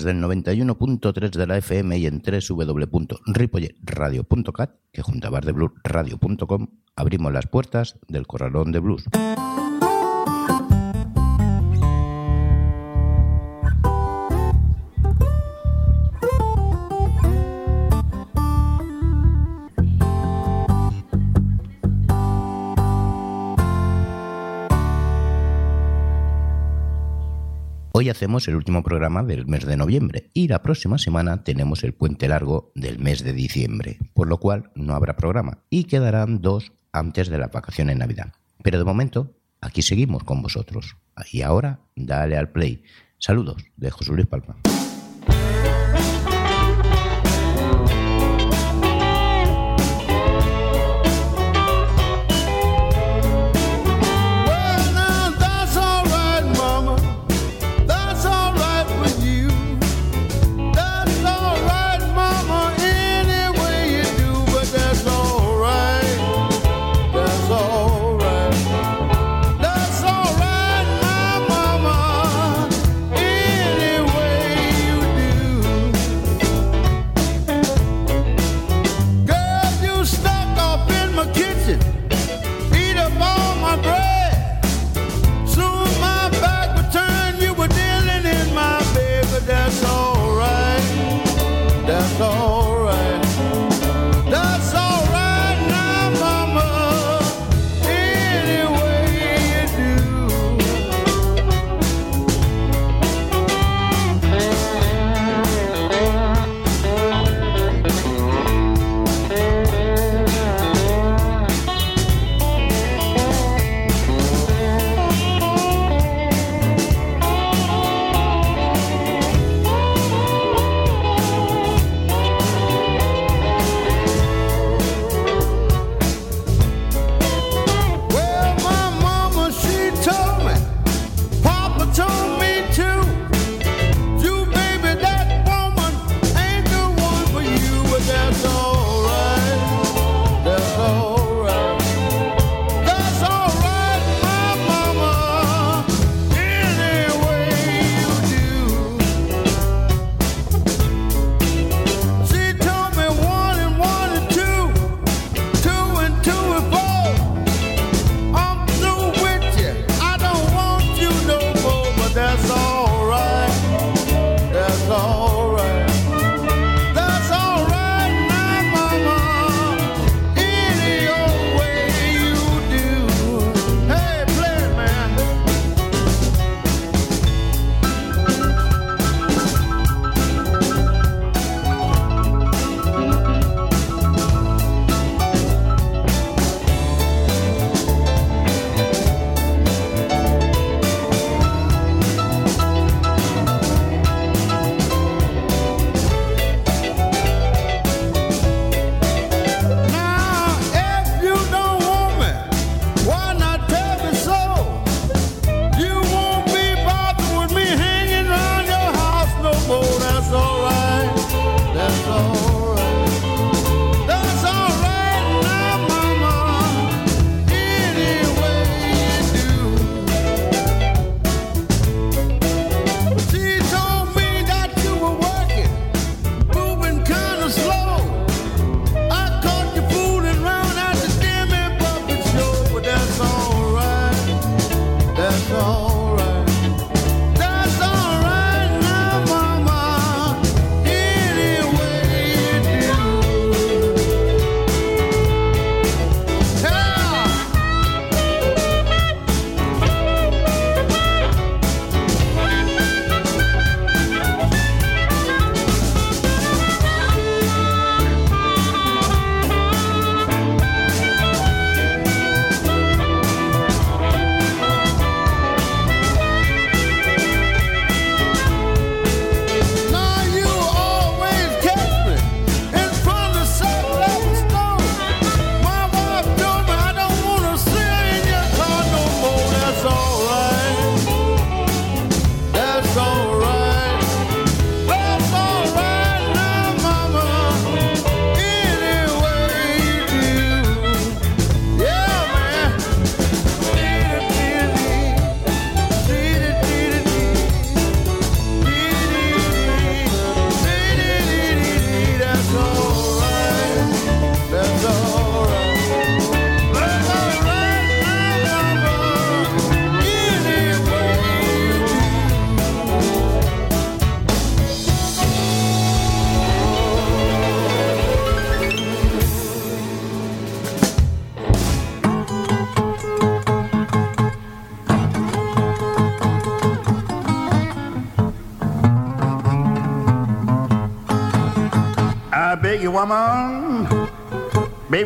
desde el 91.3 de la FM y en www.ripolletradio.cat, que junto a bardebluesradio.com abrimos las puertas del Corralón de Blues. Hoy hacemos el último programa del mes de noviembre y la próxima semana tenemos el puente largo del mes de diciembre, por lo cual no habrá programa y quedarán dos antes de la vacación en Navidad. Pero de momento, aquí seguimos con vosotros. Y ahora, dale al play. Saludos de José Luis Palma.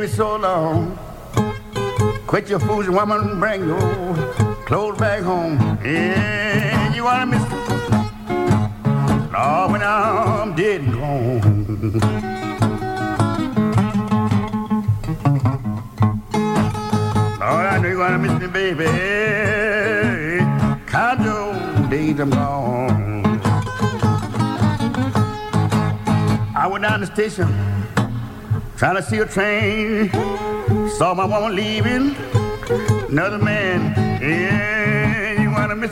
Baby, so long. Quit your fools, woman, bring your clothes back home. Yeah, you wanna miss Lord, when I'm dead and gone. Lord, I know you wanna miss me, baby. Count your days I'm gone. I went down the station trying to see a train. Saw my woman leaving, another man. Yeah, you wanna miss?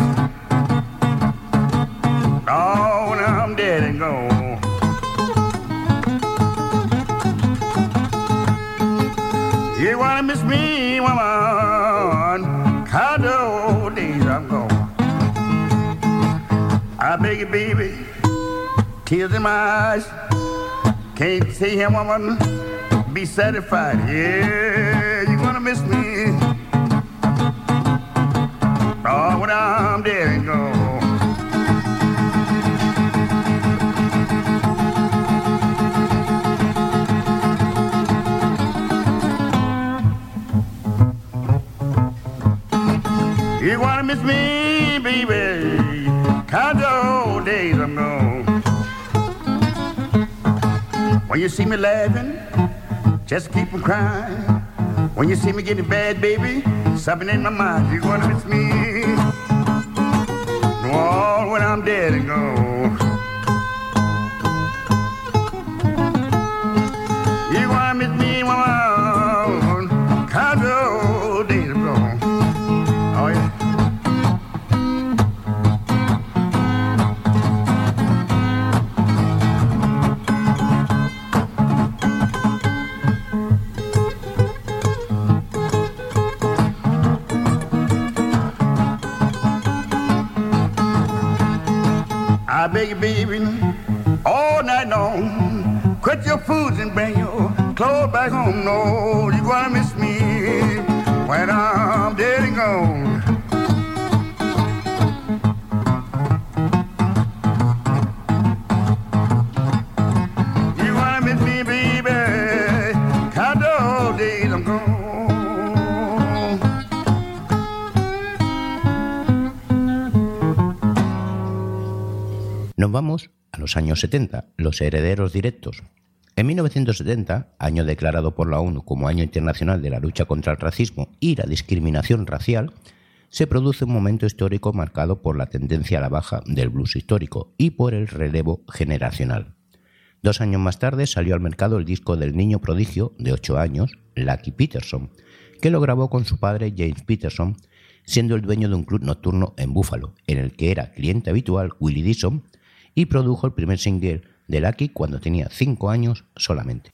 Oh, when I'm dead and gone. You wanna miss me, woman? The old days I'm gone. I beg you, baby, tears in my eyes. Can't see him, woman, be satisfied. Yeah, you're gonna miss me. Oh, when I'm dead and gone. You wanna miss me, baby? Count old days I'm gone. When you see me laughing, just keep on crying. When you see me getting bad, baby, something in my mind, you gonna miss me. Oh, when I'm dead and gone. Baby, all night long. Quit your foods and bring your clothes back home. No, you gonna miss vamos a los años 70, los herederos directos. En 1970, año declarado por la ONU como Año Internacional de la Lucha contra el Racismo y la Discriminación Racial, se produce un momento histórico marcado por la tendencia a la baja del blues histórico y por el relevo generacional. Dos años más tarde salió al mercado el disco del niño prodigio de 8 años, Lucky Peterson, que lo grabó con su padre James Peterson, siendo el dueño de un club nocturno en Buffalo, en el que era cliente habitual Willie Dixon, y produjo el primer single de Lucky cuando tenía 5 años solamente.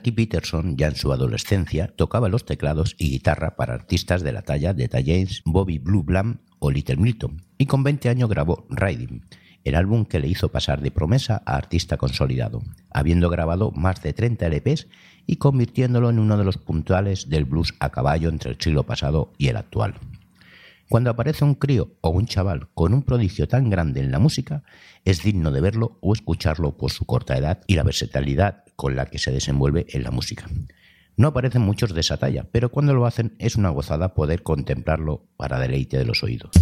Lucky Peterson, ya en su adolescencia, tocaba los teclados y guitarra para artistas de la talla de James, Bobby Blue Blam o Little Milton, y con 20 años grabó Riding, el álbum que le hizo pasar de promesa a artista consolidado, habiendo grabado más de 30 LPs y convirtiéndolo en uno de los puntuales del blues a caballo entre el siglo pasado y el actual. Cuando aparece un crío o un chaval con un prodigio tan grande en la música, es digno de verlo o escucharlo por su corta edad y la versatilidad con la que se desenvuelve en la música. No aparecen muchos de esa talla, pero cuando lo hacen es una gozada poder contemplarlo para deleite de los oídos.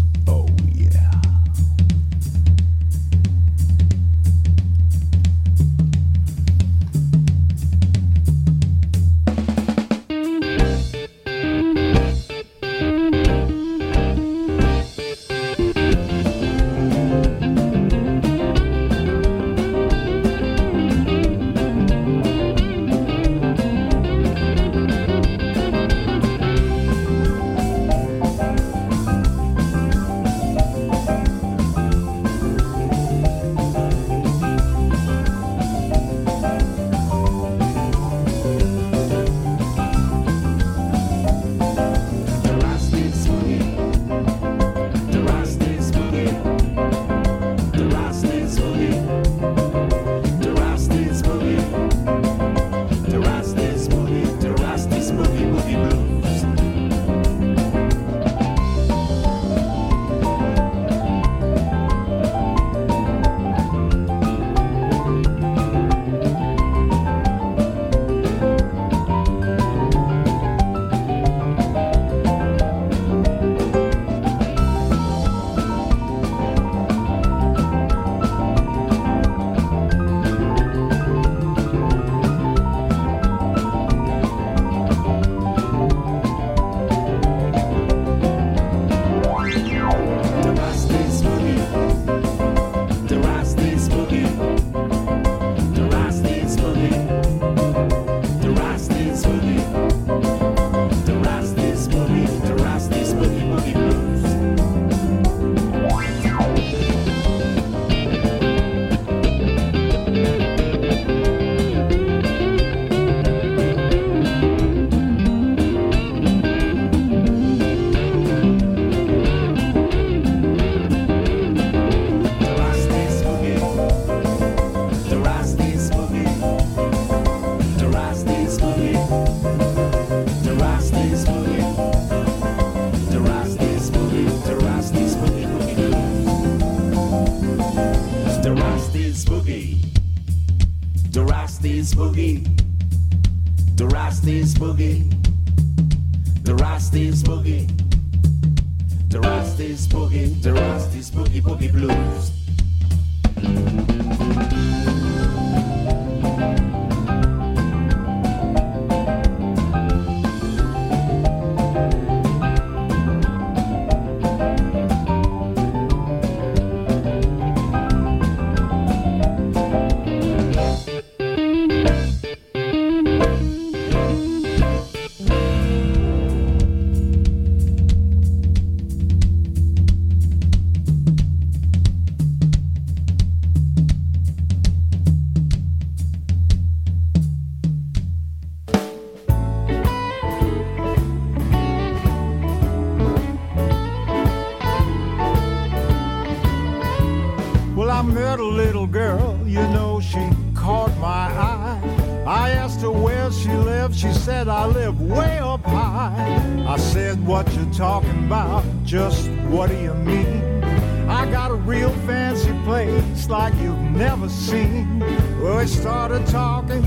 little girl, you know, she caught my eye. I asked her where she lived, she said, I live way up high. I said, What you talking about? Just what do you mean? I got a real fancy place like you've never seen. Well, we started talking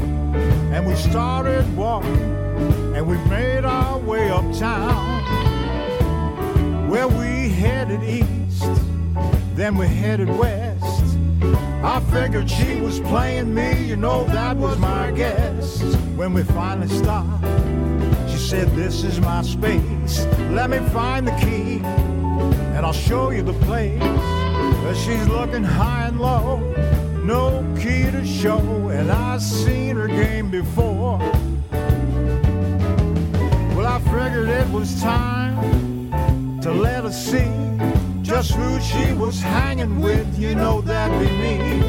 and we started walking and we made our way uptown. Where well, we headed east, then we headed west. I figured she was playing me, you know, that was my guess. When we finally stopped, she said, This is my space. Let me find the key, and I'll show you the place. But she's looking high and low, no key to show, and I've seen her game before. Well, I figured it was time to let her see who she was hanging with, you know that'd be me.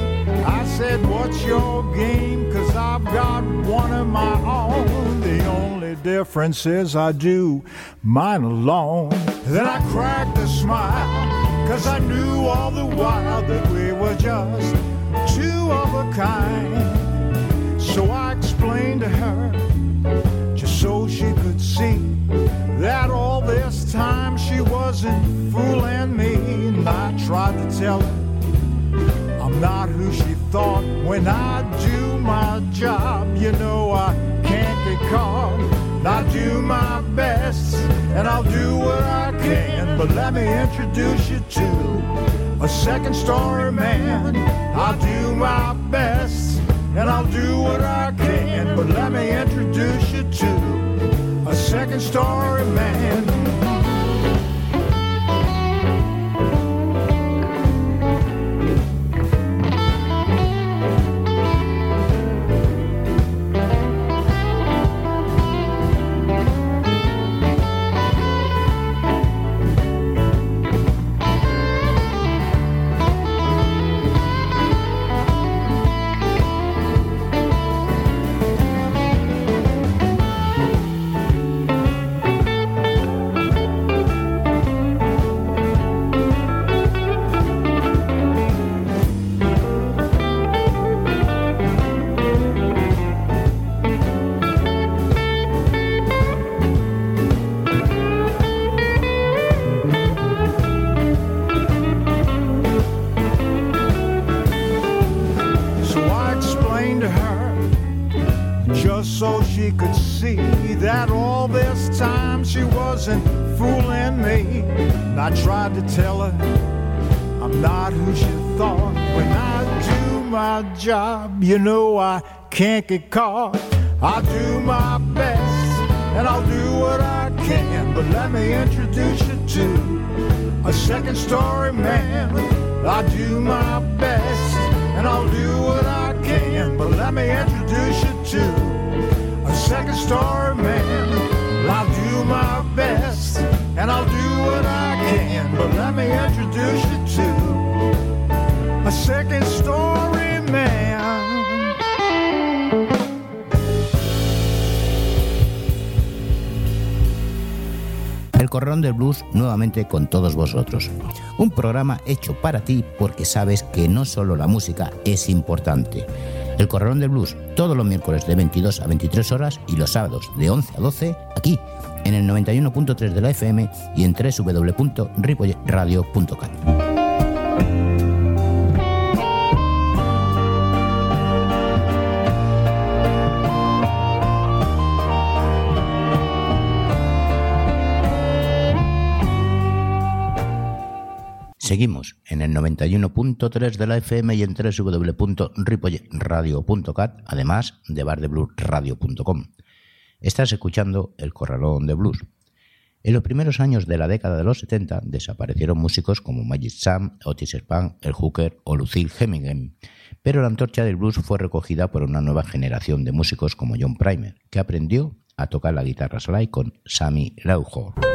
I said, What's your game? Cause I've got one of my own. The only difference is I do mine alone. Then I cracked a smile, cause I knew all the while that we were just two of a kind. So I explained to her, just so she could see that all this time wasn't fooling me. And I tried to tell her I'm not who she thought when I do my job. You know I can't get caught. I do my best and I'll do what I can. But let me introduce you to a second story man. I'll do my best and I'll do what I can. But let me introduce you to a second story man. I tried to tell her I'm not who she thought. When I do my job, you know I can't get caught. I do my best and I'll do what I can. But let me introduce you to a second story man. I do my best and I'll do what I can. But let me introduce you to a second story man. A second story man. El Corralón del Blues nuevamente con todos vosotros. Un programa hecho para ti porque sabes que no solo la música es importante. El Corralón del Blues todos los miércoles de 22 a 23 horas y los sábados de 11 a 12 aquí en el 91.3 de la FM y en www.ripolletradio.cat. Seguimos en el 91.3 de la FM y en www.ripolletradio.cat, además de bardebluesradio.com. Estás escuchando El Corralón de Blues. En los primeros años de la década de los 70 desaparecieron músicos como Magic Sam, Otis Spann, El Hooker o Lucille Hemingway, pero la antorcha del blues fue recogida por una nueva generación de músicos como John Primer, que aprendió a tocar la guitarra slide con Sammy Lawhor.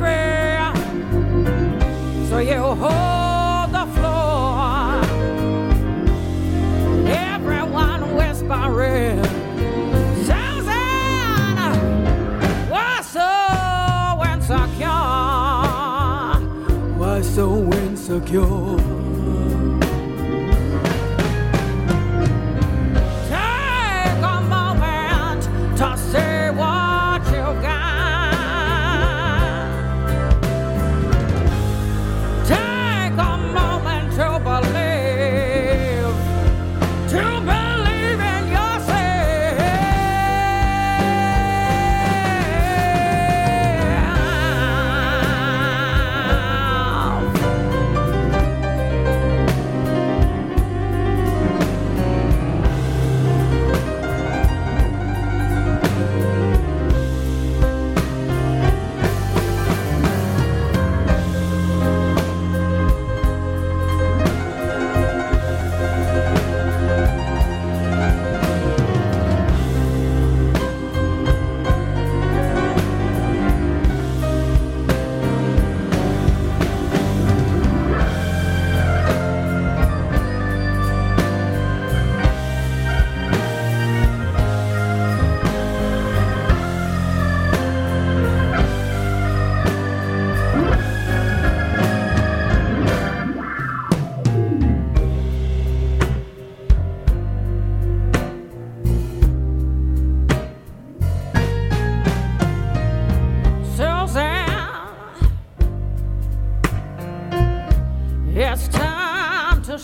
hungry, so you hold the floor. Everyone whispering. so insecure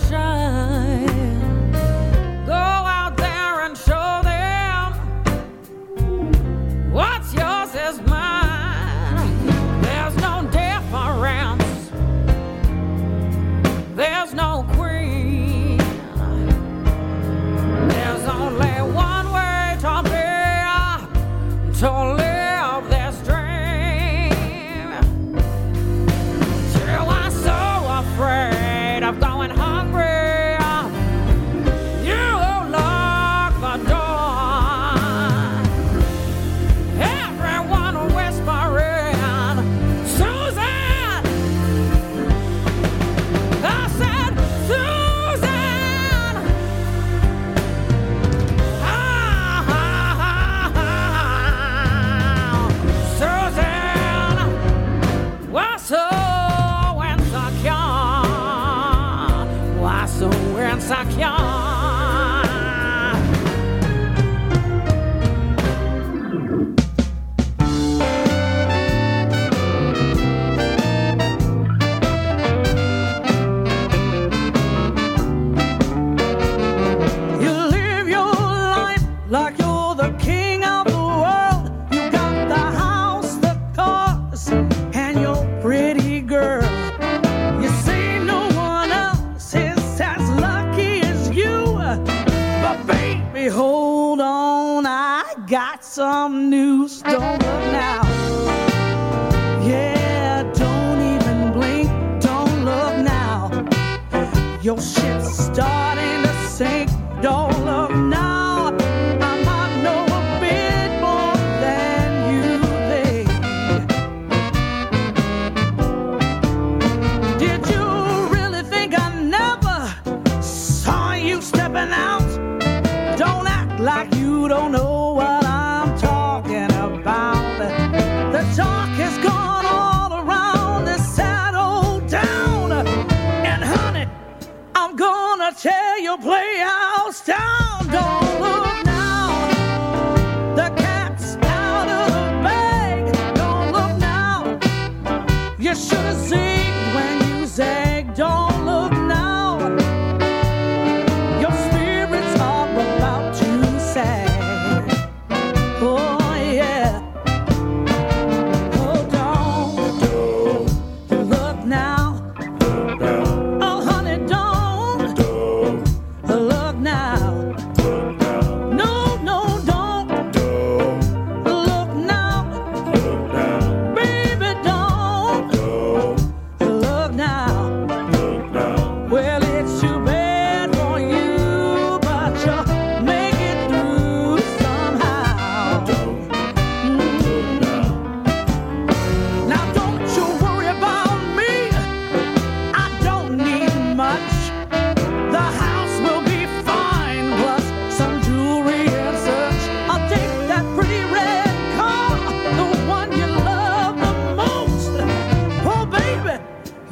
shine.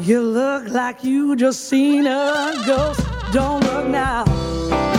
You look like you just seen a ghost. Don't look now.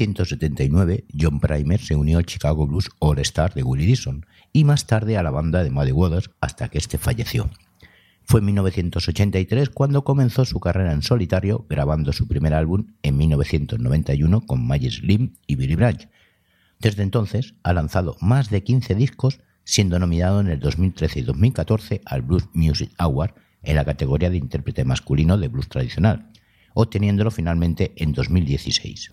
1979, John Primer se unió al Chicago Blues All-Star de Willie Dixon y más tarde a la banda de Muddy Waters hasta que este falleció. Fue en 1983 cuando comenzó su carrera en solitario grabando su primer álbum en 1991 con Maggie Slim y Billy Branch. Desde entonces ha lanzado más de 15 discos siendo nominado en el 2013 y 2014 al Blues Music Award en la categoría de intérprete masculino de blues tradicional obteniéndolo finalmente en 2016.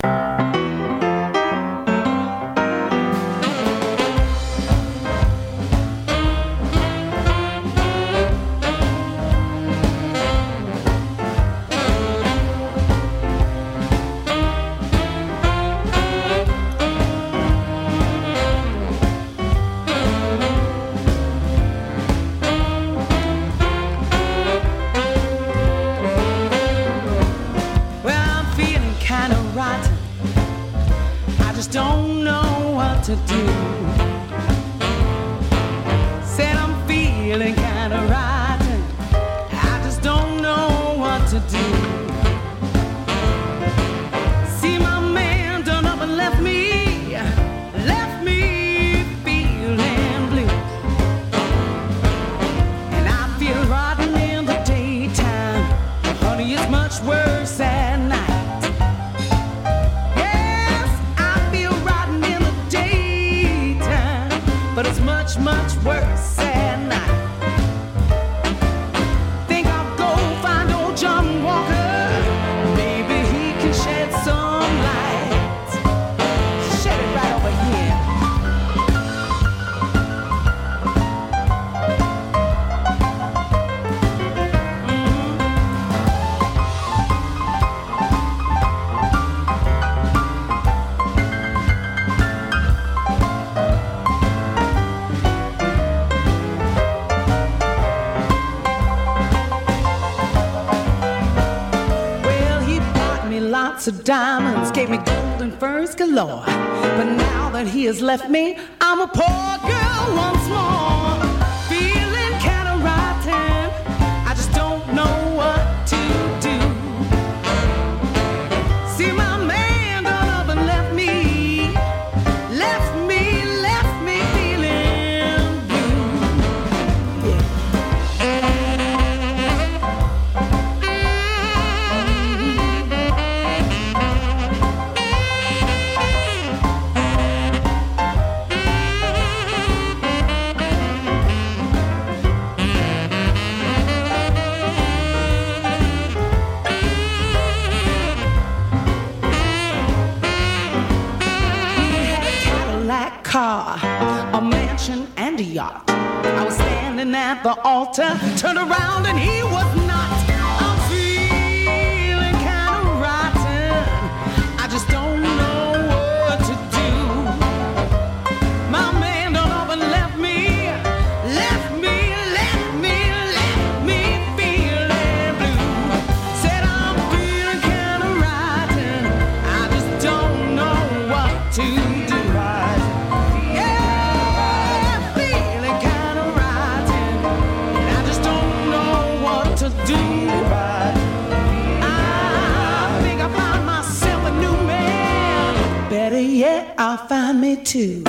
diamonds gave me golden furs galore. But now that he has left me, I'm a poor girl once more. altar. Turned around and he was find me too.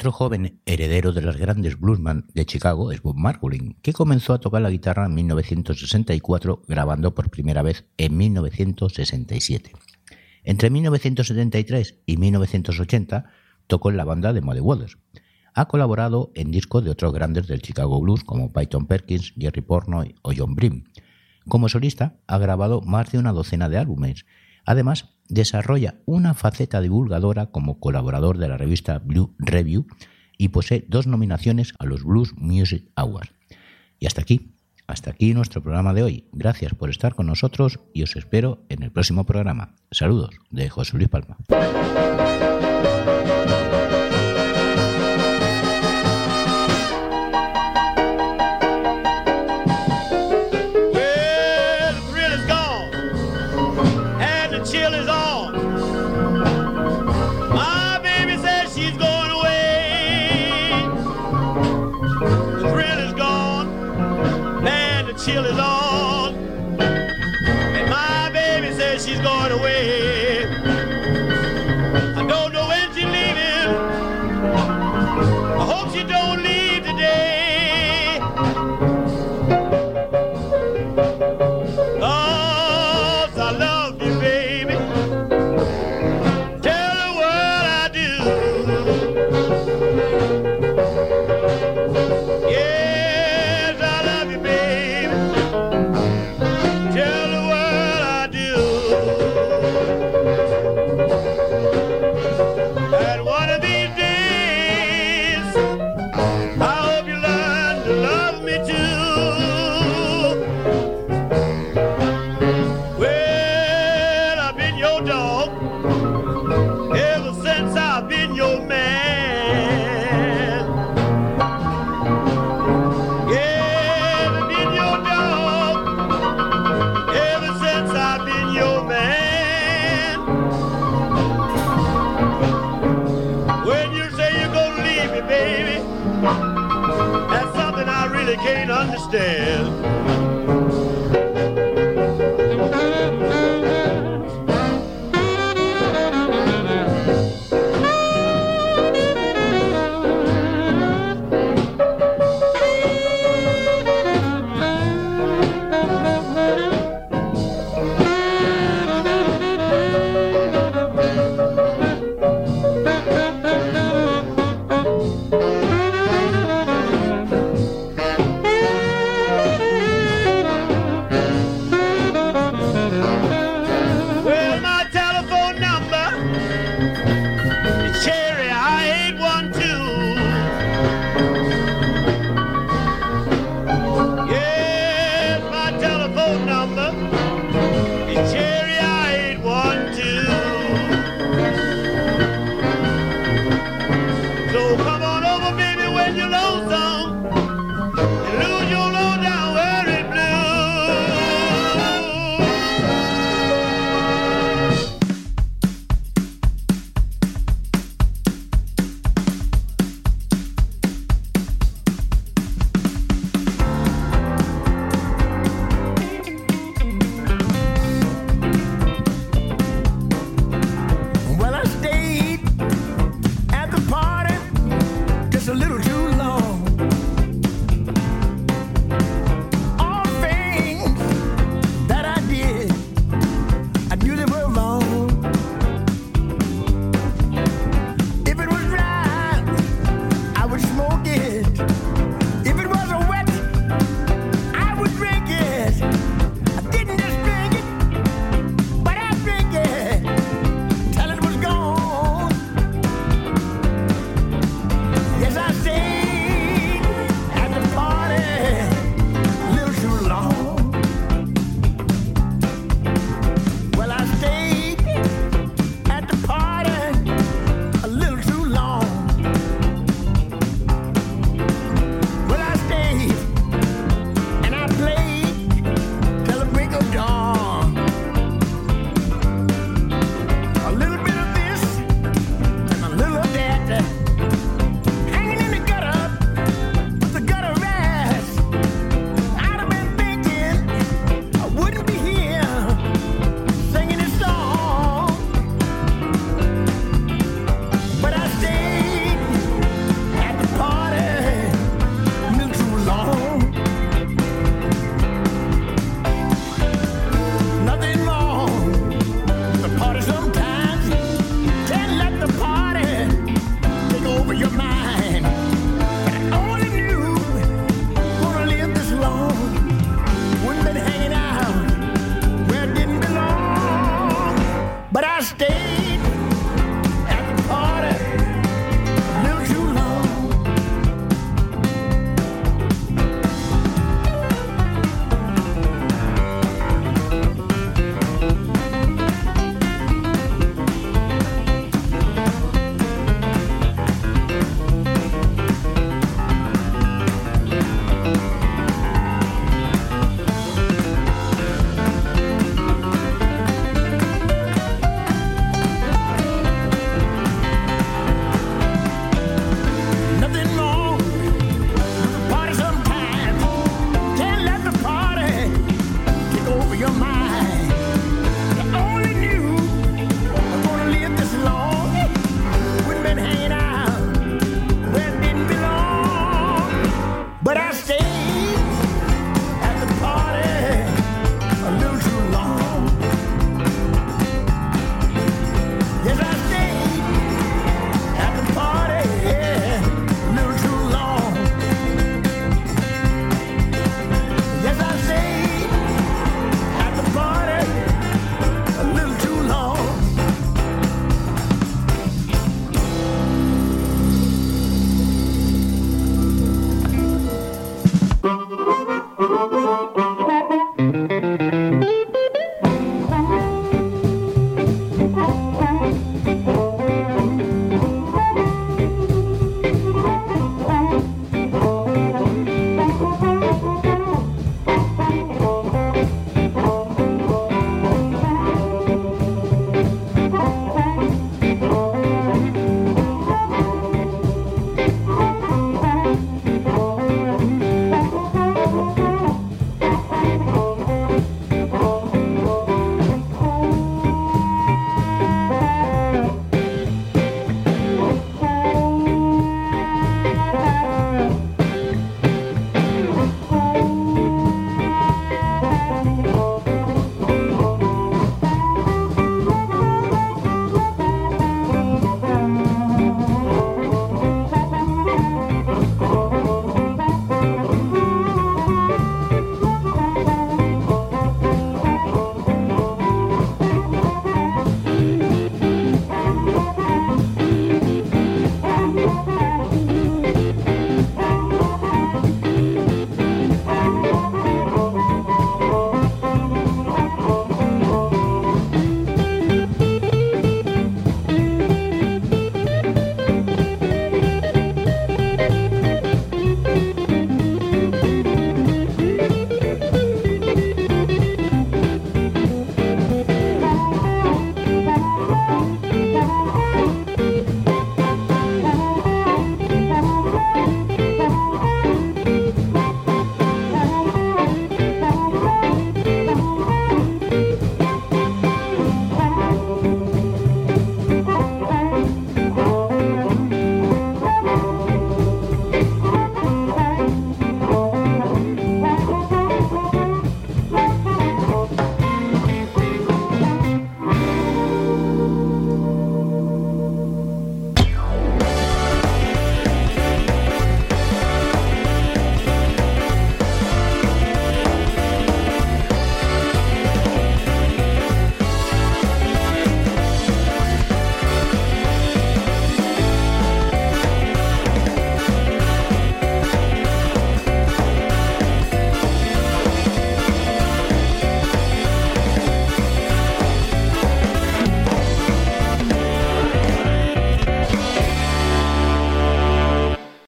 Otro joven heredero de los grandes bluesman de Chicago es Bob Margolin, que comenzó a tocar la guitarra en 1964, grabando por primera vez en 1967. Entre 1973 y 1980 tocó en la banda de Muddy Waters. Ha colaborado en discos de otros grandes del Chicago Blues como Python Perkins, Jerry Pornoy o John Brim. Como solista ha grabado más de una docena de álbumes. Además, desarrolla una faceta divulgadora como colaborador de la revista Blue Review y posee dos nominaciones a los Blues Music Awards. Y hasta aquí, hasta aquí nuestro programa de hoy. Gracias por estar con nosotros y os espero en el próximo programa. Saludos de José Luis Palma. And the